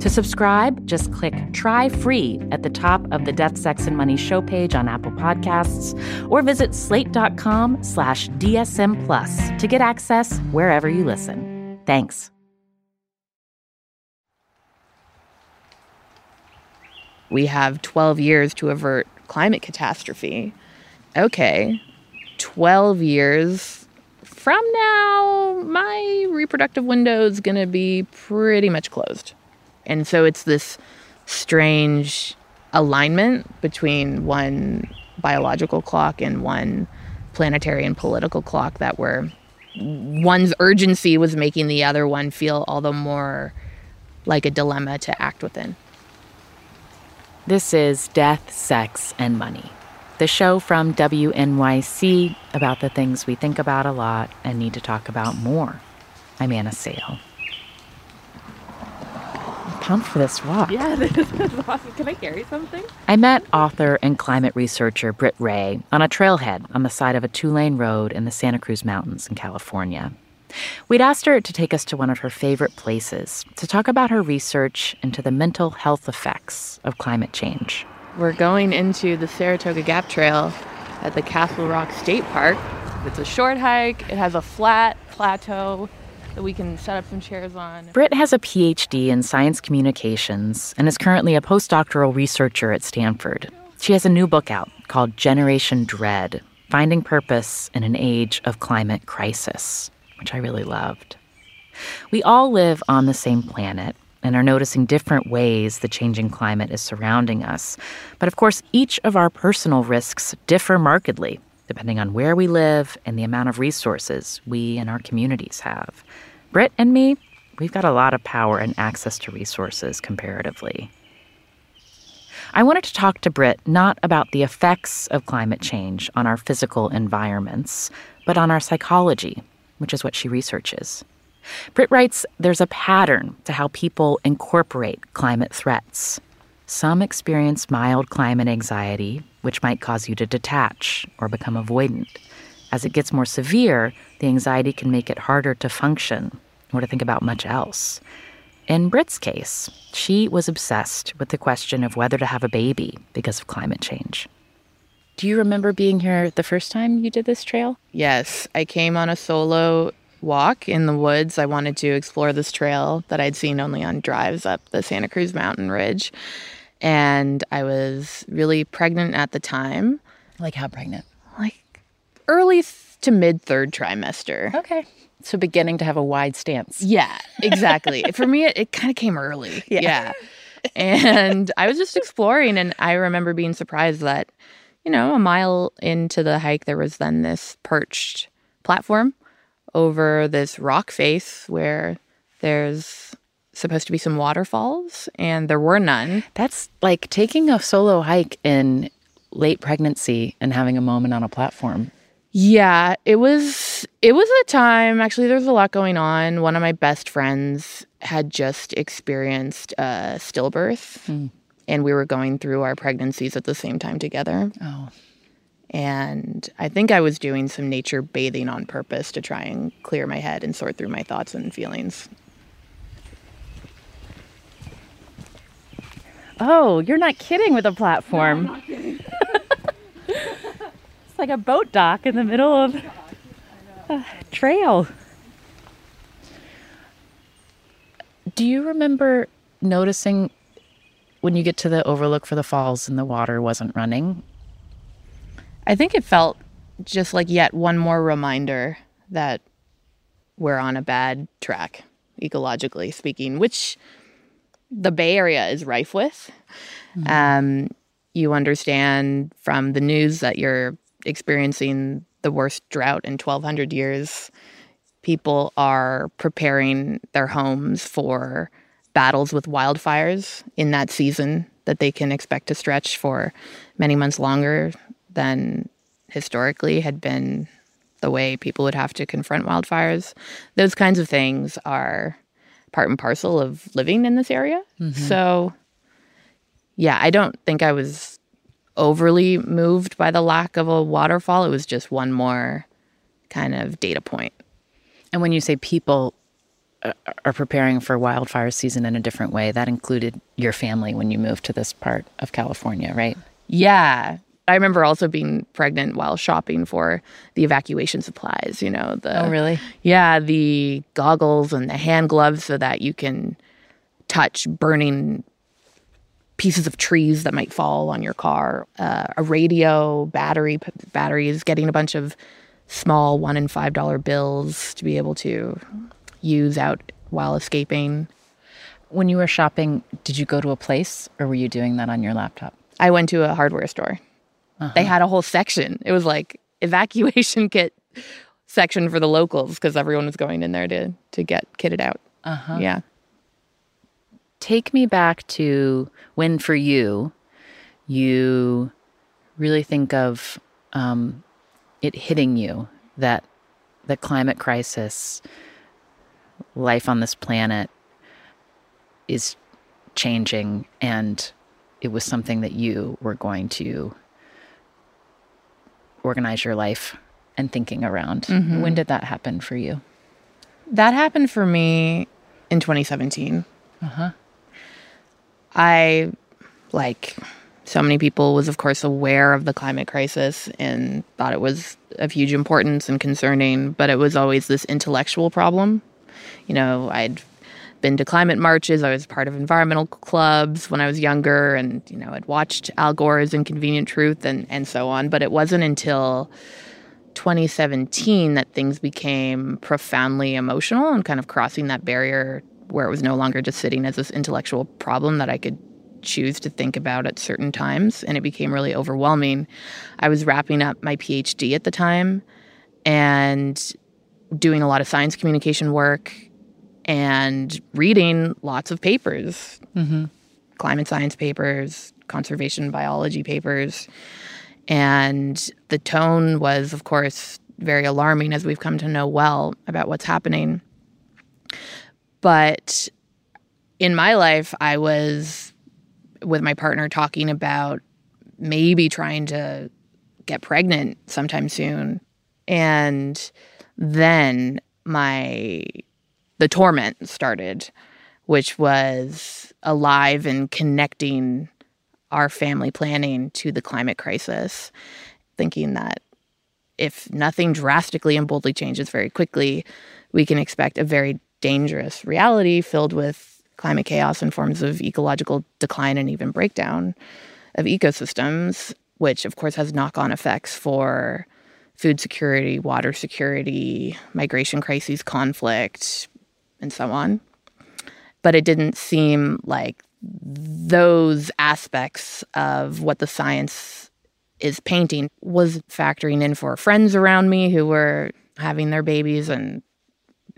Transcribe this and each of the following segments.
To subscribe, just click Try Free at the top of the Death, Sex, and Money show page on Apple Podcasts or visit slate.com slash DSM Plus to get access wherever you listen. Thanks. We have 12 years to avert climate catastrophe. Okay, 12 years from now, my reproductive window is going to be pretty much closed. And so it's this strange alignment between one biological clock and one planetary and political clock that were one's urgency was making the other one feel all the more like a dilemma to act within. This is Death, Sex, and Money, the show from WNYC about the things we think about a lot and need to talk about more. I'm Anna Sale pumped for this walk. Yeah, this is awesome. Can I carry something? I met author and climate researcher Britt Wray on a trailhead on the side of a two lane road in the Santa Cruz Mountains in California. We'd asked her to take us to one of her favorite places to talk about her research into the mental health effects of climate change. We're going into the Saratoga Gap Trail at the Castle Rock State Park. It's a short hike, it has a flat plateau that we can set up some chairs on. Britt has a PhD in science communications and is currently a postdoctoral researcher at Stanford. She has a new book out called Generation Dread Finding Purpose in an Age of Climate Crisis, which I really loved. We all live on the same planet and are noticing different ways the changing climate is surrounding us. But of course, each of our personal risks differ markedly depending on where we live and the amount of resources we and our communities have. Britt and me, we've got a lot of power and access to resources comparatively. I wanted to talk to Britt not about the effects of climate change on our physical environments, but on our psychology, which is what she researches. Britt writes there's a pattern to how people incorporate climate threats. Some experience mild climate anxiety, which might cause you to detach or become avoidant. As it gets more severe, the anxiety can make it harder to function or to think about much else. In Britt's case, she was obsessed with the question of whether to have a baby because of climate change. Do you remember being here the first time you did this trail? Yes, I came on a solo walk in the woods. I wanted to explore this trail that I'd seen only on drives up the Santa Cruz mountain ridge. And I was really pregnant at the time. Like how pregnant? Like, early to mid third trimester. Okay. So beginning to have a wide stance. Yeah, exactly. For me, it, it kind of came early. Yeah. yeah. And I was just exploring, and I remember being surprised that, you know, a mile into the hike, there was then this perched platform over this rock face where there's supposed to be some waterfalls, and there were none. That's like taking a solo hike in late pregnancy and having a moment on a platform. Yeah, it was it was a time actually there's a lot going on. One of my best friends had just experienced a stillbirth mm. and we were going through our pregnancies at the same time together. Oh. And I think I was doing some nature bathing on purpose to try and clear my head and sort through my thoughts and feelings. Oh, you're not kidding with a platform. No, like a boat dock in the middle of a trail. Do you remember noticing when you get to the overlook for the falls and the water wasn't running? I think it felt just like yet one more reminder that we're on a bad track, ecologically speaking, which the Bay Area is rife with. Mm-hmm. Um, you understand from the news that you're experiencing the worst drought in 1200 years. People are preparing their homes for battles with wildfires in that season that they can expect to stretch for many months longer than historically had been the way people would have to confront wildfires. Those kinds of things are part and parcel of living in this area. Mm-hmm. So, yeah, I don't think I was overly moved by the lack of a waterfall. It was just one more kind of data point. And when you say people uh, are preparing for wildfire season in a different way, that included your family when you moved to this part of California, right? Yeah. I remember also being pregnant while shopping for the evacuation supplies, you know, the Oh, really? Yeah, the goggles and the hand gloves so that you can touch burning pieces of trees that might fall on your car, uh, a radio, battery batteries, getting a bunch of small 1 and 5 dollar bills to be able to use out while escaping. When you were shopping, did you go to a place or were you doing that on your laptop? I went to a hardware store. Uh-huh. They had a whole section. It was like evacuation kit section for the locals because everyone was going in there to to get kitted out. Uh-huh. Yeah. Take me back to when, for you, you really think of um, it hitting you that the climate crisis, life on this planet, is changing, and it was something that you were going to organize your life and thinking around. Mm-hmm. When did that happen for you? That happened for me in 2017. Uh-huh. I, like so many people, was of course aware of the climate crisis and thought it was of huge importance and concerning, but it was always this intellectual problem. You know, I'd been to climate marches. I was part of environmental clubs when I was younger, and you know, I'd watched Al Gore's Inconvenient Truth and and so on. But it wasn't until 2017 that things became profoundly emotional and kind of crossing that barrier where it was no longer just sitting as this intellectual problem that I could choose to think about at certain times, and it became really overwhelming. I was wrapping up my PhD at the time and doing a lot of science communication work and reading lots of papers mm-hmm. climate science papers, conservation biology papers. And the tone was, of course, very alarming as we've come to know well about what's happening. But in my life, I was with my partner talking about maybe trying to get pregnant sometime soon. And then my the torment started, which was alive and connecting our family planning to the climate crisis, thinking that if nothing drastically and boldly changes very quickly, we can expect a very dangerous reality filled with climate chaos and forms of ecological decline and even breakdown of ecosystems, which of course has knock on effects for food security, water security, migration crises, conflict, and so on. But it didn't seem like those aspects of what the science is painting was factoring in for friends around me who were having their babies and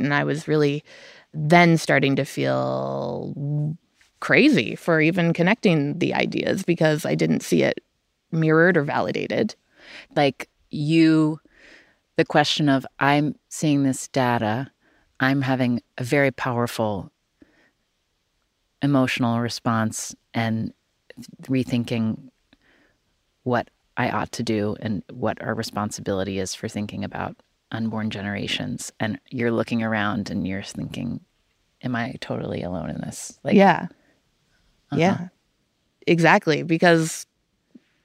and I was really then starting to feel crazy for even connecting the ideas because I didn't see it mirrored or validated. Like you the question of I'm seeing this data I'm having a very powerful emotional response and rethinking what I ought to do and what our responsibility is for thinking about unborn generations. And you're looking around and you're thinking, Am I totally alone in this? Like, yeah. Uh-huh. Yeah. Exactly. Because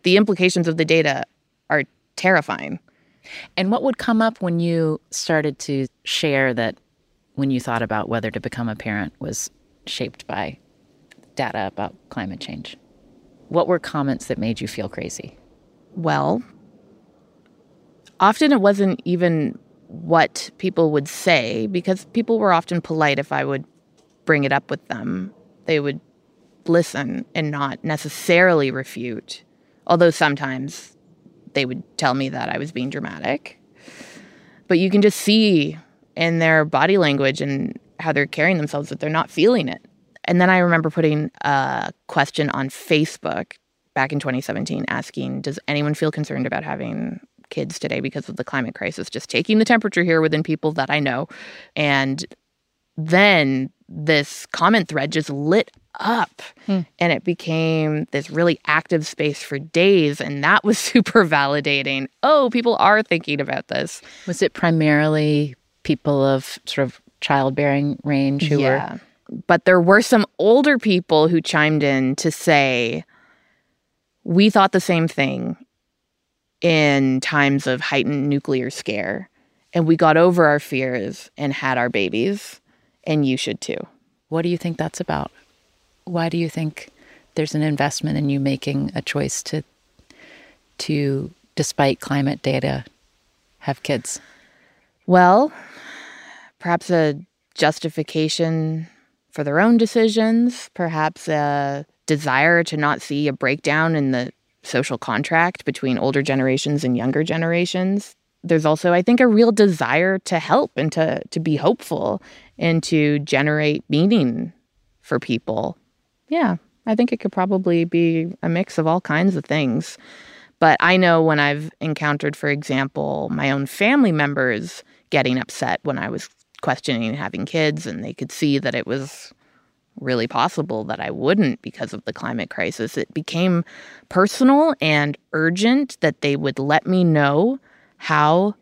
the implications of the data are terrifying. And what would come up when you started to share that when you thought about whether to become a parent was shaped by data about climate change? What were comments that made you feel crazy? Well, often it wasn't even what people would say because people were often polite if I would bring it up with them. They would listen and not necessarily refute, although sometimes they would tell me that I was being dramatic. But you can just see in their body language and how they're carrying themselves that they're not feeling it. And then I remember putting a question on Facebook back in 2017 asking, Does anyone feel concerned about having kids today because of the climate crisis? Just taking the temperature here within people that I know. And then this comment thread just lit up hmm. and it became this really active space for days and that was super validating oh people are thinking about this was it primarily people of sort of childbearing range who yeah. were but there were some older people who chimed in to say we thought the same thing in times of heightened nuclear scare and we got over our fears and had our babies and you should too. What do you think that's about? Why do you think there's an investment in you making a choice to to despite climate data have kids? Well perhaps a justification for their own decisions perhaps a desire to not see a breakdown in the social contract between older generations and younger generations there's also i think a real desire to help and to to be hopeful and to generate meaning for people yeah, I think it could probably be a mix of all kinds of things. But I know when I've encountered, for example, my own family members getting upset when I was questioning having kids, and they could see that it was really possible that I wouldn't because of the climate crisis. It became personal and urgent that they would let me know how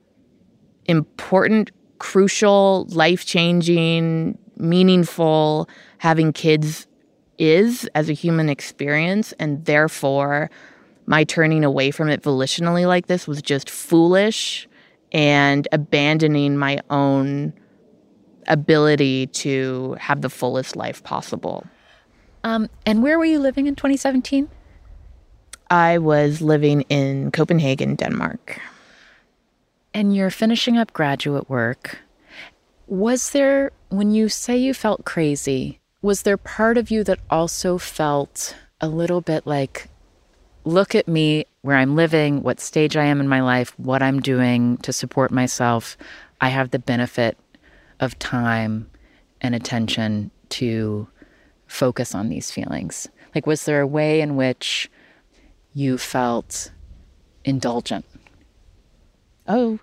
important, crucial, life changing, meaningful having kids is as a human experience, and therefore my turning away from it volitionally like this was just foolish and abandoning my own ability to have the fullest life possible. Um, and where were you living in 2017? I was living in Copenhagen, Denmark. And you're finishing up graduate work. Was there, when you say you felt crazy, was there part of you that also felt a little bit like, look at me, where I'm living, what stage I am in my life, what I'm doing to support myself? I have the benefit of time and attention to focus on these feelings. Like, was there a way in which you felt indulgent? Oh,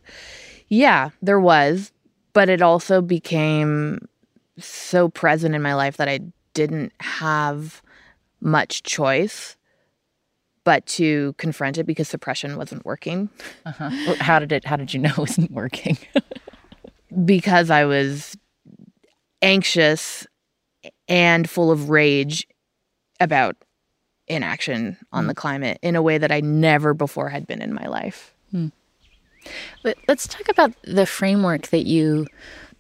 yeah, there was. But it also became so present in my life that I didn't have much choice but to confront it because suppression wasn't working. Uh-huh. How did it? How did you know it wasn't working? because I was anxious and full of rage about inaction on the climate in a way that I never before had been in my life. Mm. But let's talk about the framework that you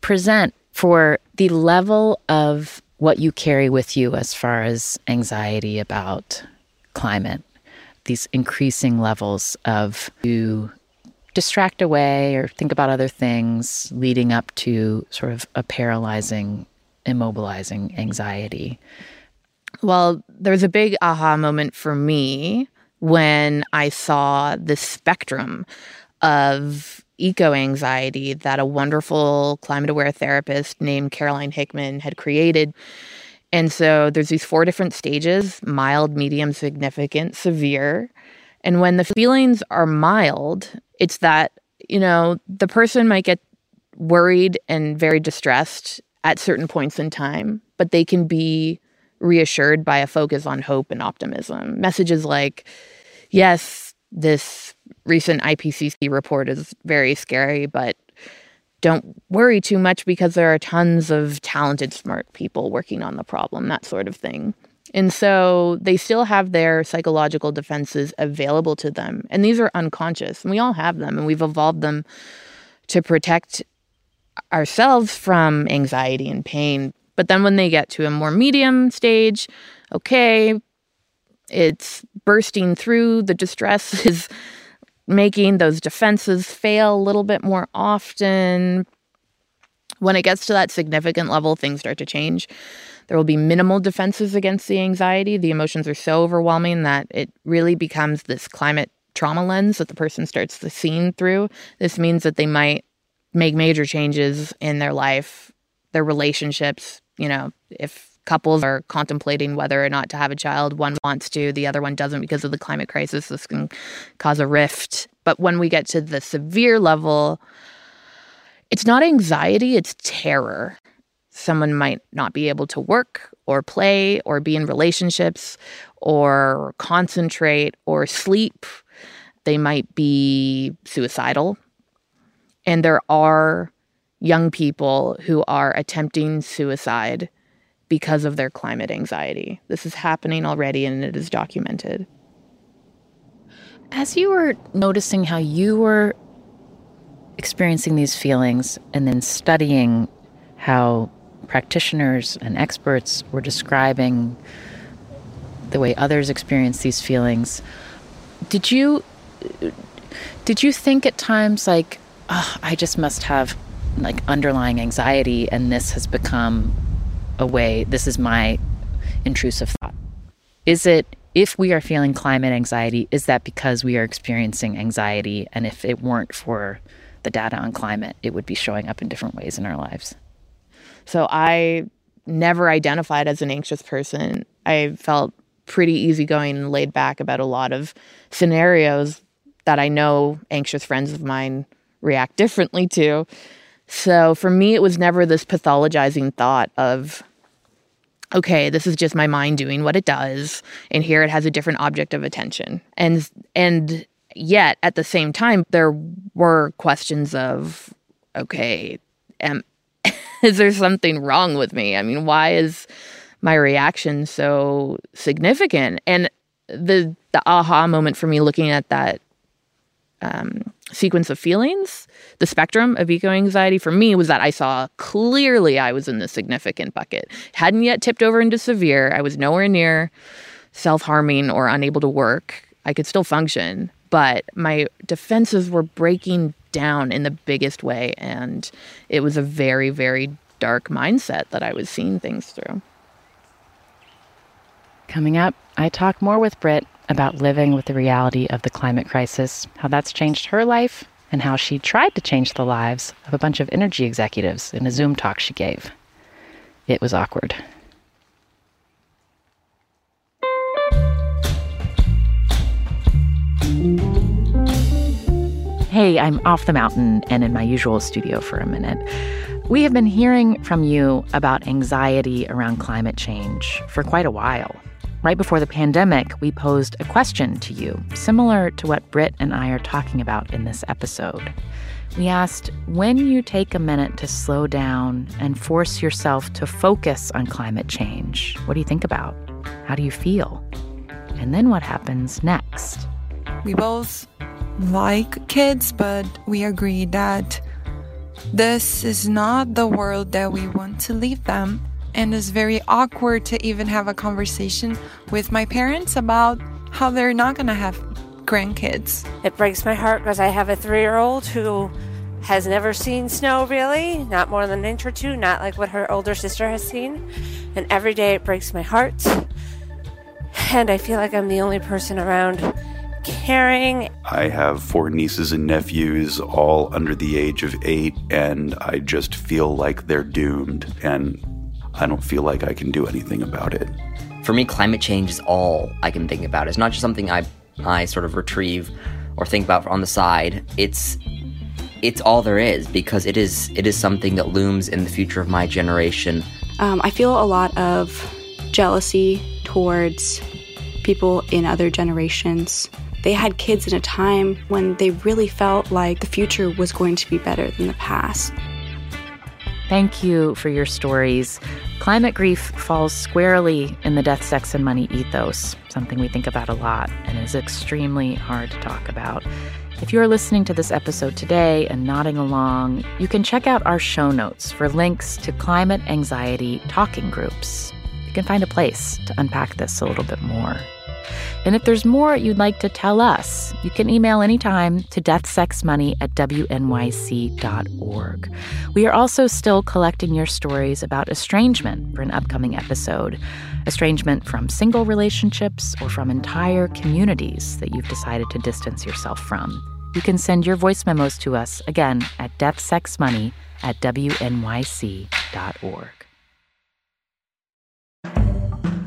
present for the level of what you carry with you as far as anxiety about climate, these increasing levels of you distract away or think about other things leading up to sort of a paralyzing, immobilizing anxiety. Well, there was a big aha moment for me when I saw the spectrum of eco anxiety that a wonderful climate aware therapist named Caroline Hickman had created. And so there's these four different stages mild, medium, significant, severe. And when the feelings are mild, it's that, you know, the person might get worried and very distressed at certain points in time, but they can be reassured by a focus on hope and optimism. Messages like, yes, this recent IPCC report is very scary, but don't worry too much because there are tons of talented, smart people working on the problem, that sort of thing. And so they still have their psychological defenses available to them. And these are unconscious. And we all have them, and we've evolved them to protect ourselves from anxiety and pain. But then when they get to a more medium stage, okay, it's bursting through, the distress is making those defenses fail a little bit more often. When it gets to that significant level, things start to change. There will be minimal defenses against the anxiety. The emotions are so overwhelming that it really becomes this climate trauma lens that the person starts the scene through. This means that they might make major changes in their life, their relationships. You know, if couples are contemplating whether or not to have a child, one wants to, the other one doesn't because of the climate crisis, this can cause a rift. But when we get to the severe level, it's not anxiety, it's terror. Someone might not be able to work or play or be in relationships or concentrate or sleep. They might be suicidal. And there are young people who are attempting suicide because of their climate anxiety. This is happening already and it is documented. As you were noticing how you were experiencing these feelings and then studying how practitioners and experts were describing the way others experience these feelings. Did you did you think at times like oh, i just must have like underlying anxiety and this has become a way this is my intrusive thought is it if we are feeling climate anxiety is that because we are experiencing anxiety? And if it weren't for the data on climate, it would be showing up in different ways in our lives. So I never identified as an anxious person. I felt pretty easygoing and laid back about a lot of scenarios that I know anxious friends of mine react differently to. So for me, it was never this pathologizing thought of, okay, this is just my mind doing what it does, and here it has a different object of attention. And and Yet at the same time, there were questions of, okay, am, is there something wrong with me? I mean, why is my reaction so significant? And the the aha moment for me looking at that um, sequence of feelings, the spectrum of eco anxiety for me was that I saw clearly I was in the significant bucket. Hadn't yet tipped over into severe. I was nowhere near self harming or unable to work. I could still function, but my defenses were breaking down in the biggest way. And it was a very, very dark mindset that I was seeing things through. Coming up, I talk more with Britt about living with the reality of the climate crisis, how that's changed her life, and how she tried to change the lives of a bunch of energy executives in a Zoom talk she gave. It was awkward. Hey, I'm off the mountain and in my usual studio for a minute. We have been hearing from you about anxiety around climate change for quite a while. Right before the pandemic, we posed a question to you, similar to what Britt and I are talking about in this episode. We asked when you take a minute to slow down and force yourself to focus on climate change, what do you think about? How do you feel? And then what happens next? We both like kids, but we agree that this is not the world that we want to leave them. And it's very awkward to even have a conversation with my parents about how they're not going to have grandkids. It breaks my heart because I have a three year old who has never seen snow really, not more than an inch or two, not like what her older sister has seen. And every day it breaks my heart. And I feel like I'm the only person around caring. I have four nieces and nephews, all under the age of eight, and I just feel like they're doomed, and I don't feel like I can do anything about it. For me, climate change is all I can think about. It's not just something I, I sort of retrieve or think about on the side. It's it's all there is because it is it is something that looms in the future of my generation. Um, I feel a lot of jealousy towards people in other generations they had kids in a time when they really felt like the future was going to be better than the past. Thank you for your stories. Climate grief falls squarely in the death, sex, and money ethos, something we think about a lot and is extremely hard to talk about. If you're listening to this episode today and nodding along, you can check out our show notes for links to climate anxiety talking groups you can find a place to unpack this a little bit more. And if there's more you'd like to tell us, you can email anytime to deathsexmoney at wnyc.org. We are also still collecting your stories about estrangement for an upcoming episode. Estrangement from single relationships or from entire communities that you've decided to distance yourself from. You can send your voice memos to us again at deathsexmoney at wnyc.org.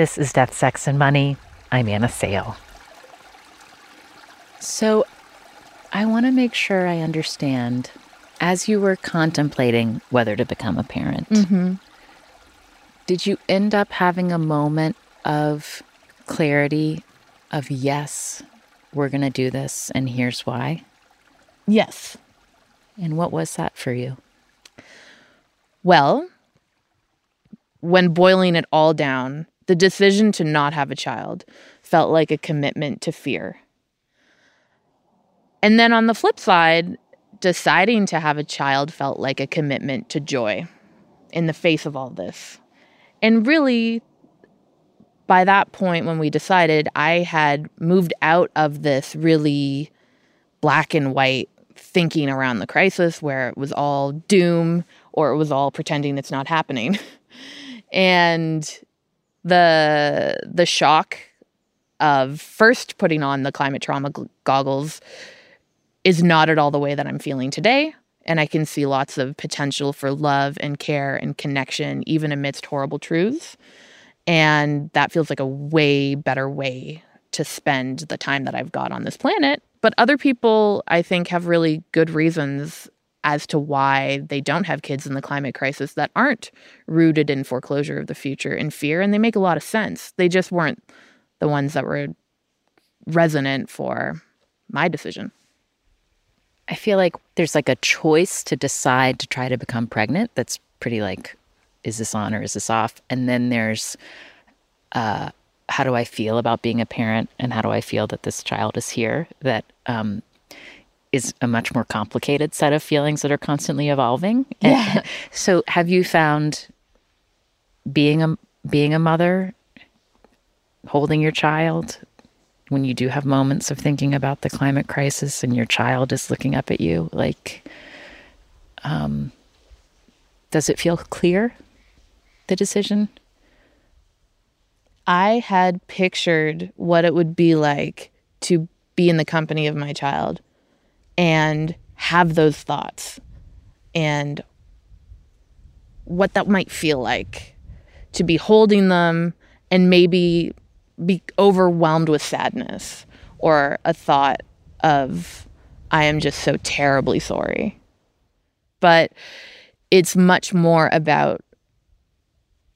This is Death, Sex, and Money. I'm Anna Sale. So, I want to make sure I understand as you were contemplating whether to become a parent, Mm-hmm. did you end up having a moment of clarity of yes, we're going to do this, and here's why? Yes. And what was that for you? Well, when boiling it all down, the decision to not have a child felt like a commitment to fear. And then on the flip side, deciding to have a child felt like a commitment to joy in the face of all this. And really, by that point, when we decided, I had moved out of this really black and white thinking around the crisis where it was all doom or it was all pretending it's not happening. and the the shock of first putting on the climate trauma g- goggles is not at all the way that I'm feeling today. And I can see lots of potential for love and care and connection, even amidst horrible truths. And that feels like a way better way to spend the time that I've got on this planet. But other people, I think, have really good reasons as to why they don't have kids in the climate crisis that aren't rooted in foreclosure of the future and fear. And they make a lot of sense. They just weren't the ones that were resonant for my decision. I feel like there's like a choice to decide to try to become pregnant. That's pretty like, is this on or is this off? And then there's, uh, how do I feel about being a parent and how do I feel that this child is here? That um, is a much more complicated set of feelings that are constantly evolving. Yeah. so have you found being a being a mother, holding your child, when you do have moments of thinking about the climate crisis and your child is looking up at you, like, um, does it feel clear, the decision? I had pictured what it would be like to be in the company of my child and have those thoughts and what that might feel like to be holding them and maybe be overwhelmed with sadness or a thought of, I am just so terribly sorry. But it's much more about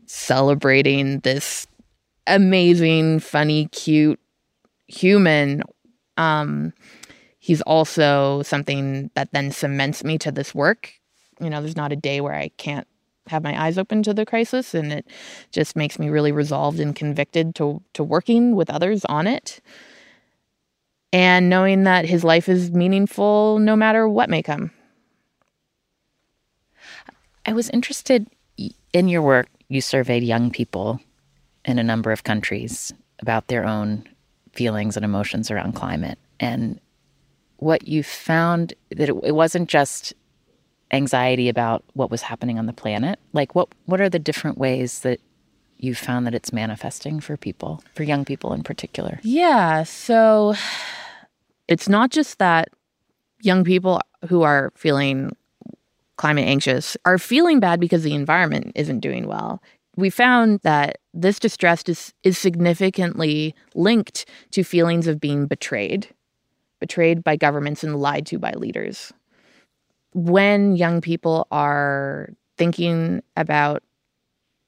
celebrating this amazing, funny, cute human. Um, he's also something that then cements me to this work. You know, there's not a day where I can't have my eyes open to the crisis, and it just makes me really resolved and convicted to to working with others on it. And knowing that his life is meaningful no matter what may come. I was interested in your work. You surveyed young people in a number of countries about their own feelings and emotions around climate. And what you found that it, it wasn't just anxiety about what was happening on the planet. Like what what are the different ways that you found that it's manifesting for people, for young people in particular? Yeah, so it's not just that young people who are feeling climate anxious are feeling bad because the environment isn't doing well. We found that this distress is, is significantly linked to feelings of being betrayed, betrayed by governments and lied to by leaders. When young people are thinking about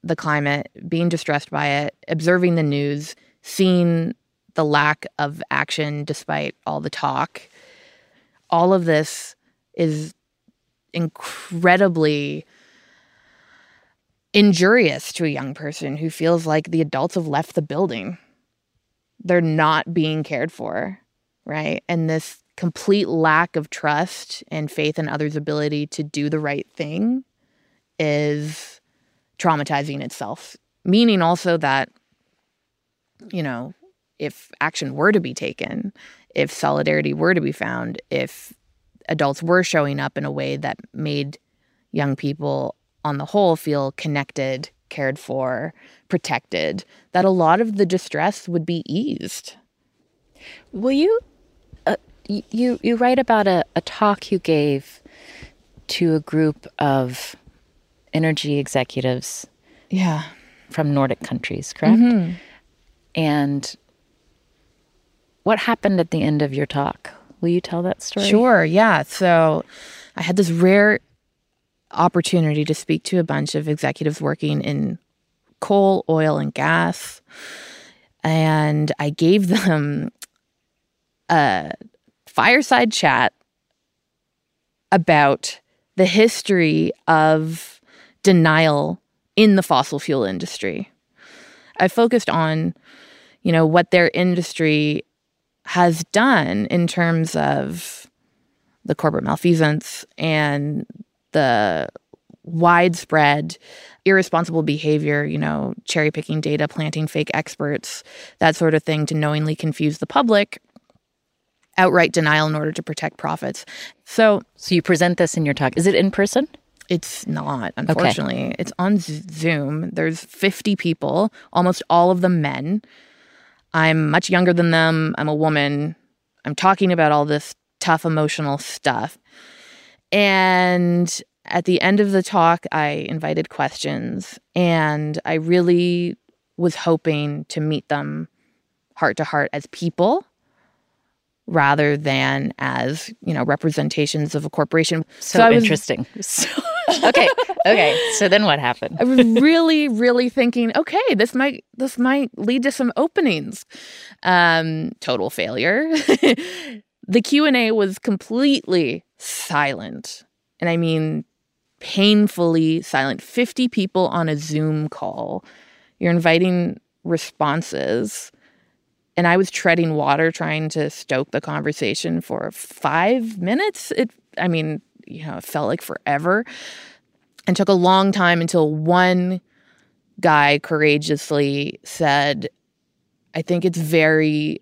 the climate, being distressed by it, observing the news, seeing the lack of action despite all the talk, all of this is incredibly injurious to a young person who feels like the adults have left the building. They're not being cared for, right? And this complete lack of trust and faith in others' ability to do the right thing is traumatizing itself. Meaning also that, you know, if action were to be taken, if solidarity were to be found, if adults were showing up in a way that made young people on the whole feel connected, cared for, protected, that a lot of the distress would be eased. Will you you you write about a, a talk you gave to a group of energy executives yeah from Nordic countries, correct? Mm-hmm. And what happened at the end of your talk? Will you tell that story? Sure, yeah. So I had this rare opportunity to speak to a bunch of executives working in coal, oil, and gas. And I gave them a fireside chat about the history of denial in the fossil fuel industry. I focused on, you know, what their industry has done in terms of the corporate malfeasance and the widespread irresponsible behavior, you know, cherry picking data, planting fake experts, that sort of thing to knowingly confuse the public, outright denial in order to protect profits. So, so you present this in your talk. Is it in person? It's not, unfortunately. Okay. It's on Zoom. There's 50 people, almost all of them men. I'm much younger than them. I'm a woman. I'm talking about all this tough emotional stuff. And at the end of the talk, I invited questions and I really was hoping to meet them heart to heart as people rather than as, you know, representations of a corporation. So, so interesting. So okay. Okay. So then what happened? I was really, really thinking, okay, this might this might lead to some openings. Um, total failure. the Q&A was completely silent. And I mean painfully silent. 50 people on a Zoom call. You're inviting responses. And I was treading water trying to stoke the conversation for 5 minutes. It I mean, you know, it felt like forever and took a long time until one guy courageously said, I think it's very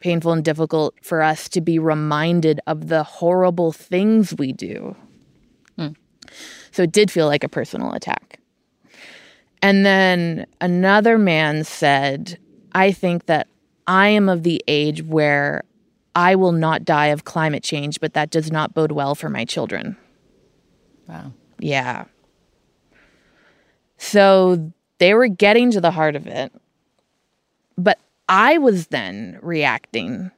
painful and difficult for us to be reminded of the horrible things we do. Mm. So it did feel like a personal attack. And then another man said, I think that I am of the age where I will not die of climate change, but that does not bode well for my children. Wow. Yeah. So they were getting to the heart of it. But I was then reacting.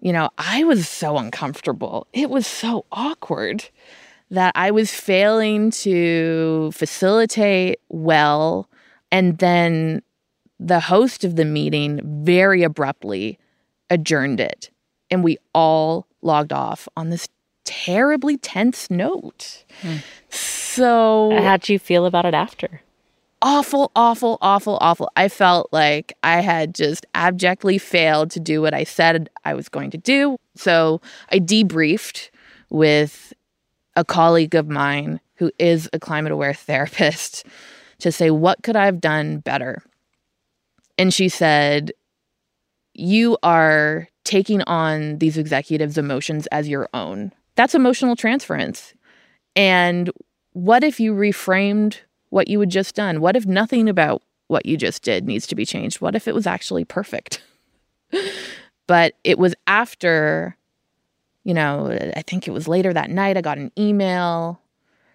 You know, I was so uncomfortable. It was so awkward that I was failing to facilitate well. And then the host of the meeting very abruptly adjourned it and we all logged off on this terribly tense note. Hmm. So, how'd you feel about it after? Awful, awful, awful, awful. I felt like I had just abjectly failed to do what I said I was going to do. So, I debriefed with a colleague of mine who is a climate aware therapist to say, What could I have done better? And she said, You are taking on these executives' emotions as your own. That's emotional transference. And what if you reframed what you had just done? What if nothing about what you just did needs to be changed? What if it was actually perfect? but it was after, you know, I think it was later that night, I got an email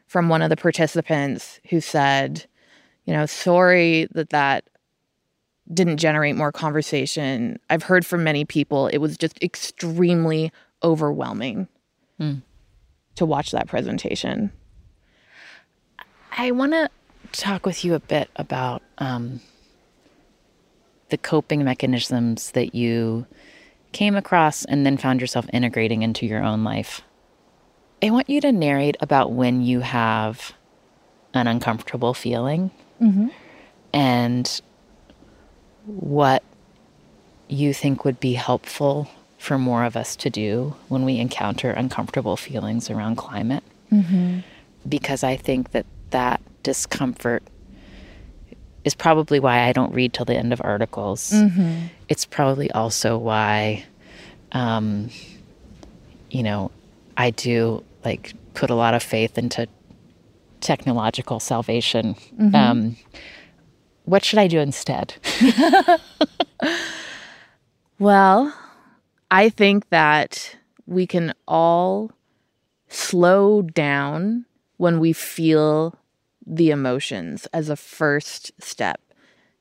from one of the participants who said, you know, sorry that that didn't generate more conversation. I've heard from many people it was just extremely overwhelming mm. to watch that presentation. I want to talk with you a bit about um, the coping mechanisms that you came across and then found yourself integrating into your own life. I want you to narrate about when you have an uncomfortable feeling mm-hmm. and what you think would be helpful for more of us to do when we encounter uncomfortable feelings around climate. Mm-hmm. Because I think that that discomfort is probably why I don't read till the end of articles. Mm-hmm. It's probably also why, um, you know, I do like put a lot of faith into technological salvation. Mm-hmm. Um, what should I do instead? well, I think that we can all slow down when we feel the emotions as a first step.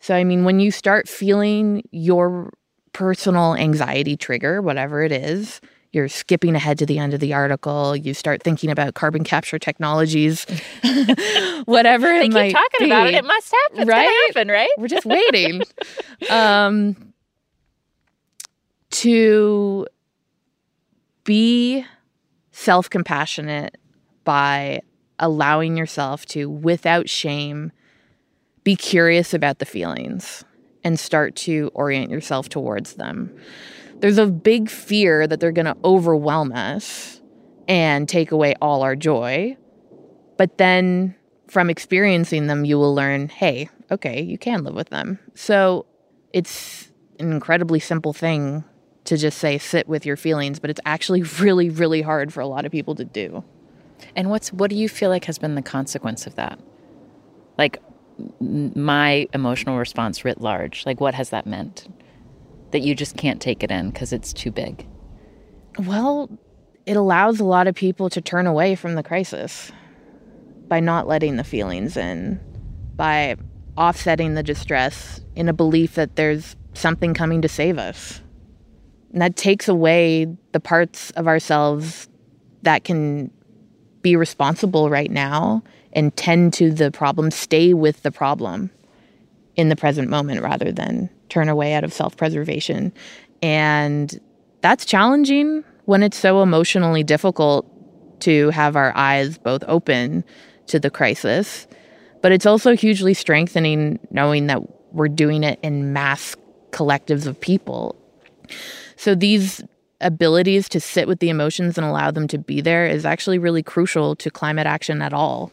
So, I mean, when you start feeling your personal anxiety trigger, whatever it is, you're skipping ahead to the end of the article. You start thinking about carbon capture technologies, whatever it they might keep talking be. about it. It must happen. It's right? happen, right? We're just waiting. um, to be self compassionate by allowing yourself to, without shame, be curious about the feelings and start to orient yourself towards them. There's a big fear that they're going to overwhelm us and take away all our joy. But then from experiencing them, you will learn hey, okay, you can live with them. So it's an incredibly simple thing to just say sit with your feelings, but it's actually really, really hard for a lot of people to do. And what's what do you feel like has been the consequence of that? Like my emotional response writ large, like what has that meant? That you just can't take it in because it's too big. Well, it allows a lot of people to turn away from the crisis by not letting the feelings in, by offsetting the distress in a belief that there's something coming to save us. And that takes away the parts of ourselves that can be responsible right now and tend to the problem, stay with the problem in the present moment rather than turn away out of self preservation. And that's challenging when it's so emotionally difficult to have our eyes both open to the crisis. But it's also hugely strengthening knowing that we're doing it in mass collectives of people. So these abilities to sit with the emotions and allow them to be there is actually really crucial to climate action at all.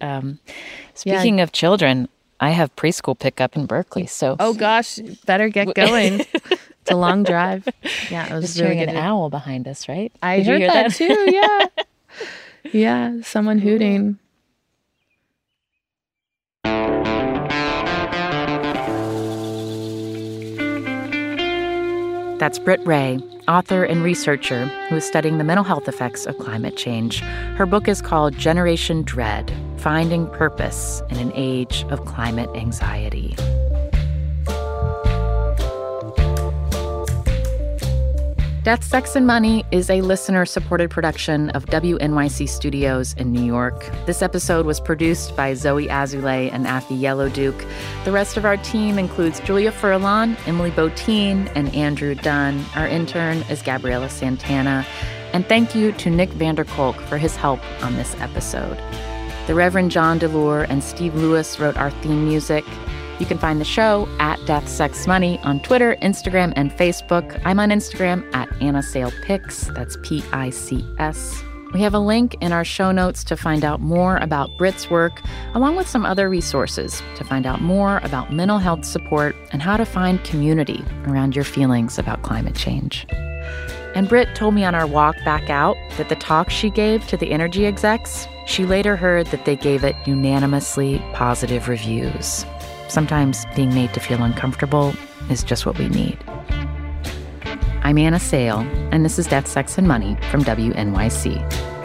Um, speaking yeah. of children, I have preschool pickup in Berkeley. So oh gosh, better get going. it's a long drive. Yeah, it was Just really hearing an owl behind us, right? I Did heard that, that too. Yeah, yeah, someone hooting. That's Britt Wray, author and researcher who is studying the mental health effects of climate change. Her book is called Generation Dread Finding Purpose in an Age of Climate Anxiety. Death, Sex, and Money is a listener supported production of WNYC Studios in New York. This episode was produced by Zoe Azulay and Afi Yellowduke. The rest of our team includes Julia Furlan, Emily Botein, and Andrew Dunn. Our intern is Gabriela Santana. And thank you to Nick Vanderkolk for his help on this episode. The Reverend John DeLore and Steve Lewis wrote our theme music. You can find the show at Death Sex Money on Twitter, Instagram, and Facebook. I'm on Instagram at Anna Sale Pics. That's P I C S. We have a link in our show notes to find out more about Britt's work, along with some other resources to find out more about mental health support and how to find community around your feelings about climate change. And Britt told me on our walk back out that the talk she gave to the energy execs, she later heard that they gave it unanimously positive reviews. Sometimes being made to feel uncomfortable is just what we need. I'm Anna Sale, and this is Death, Sex, and Money from WNYC.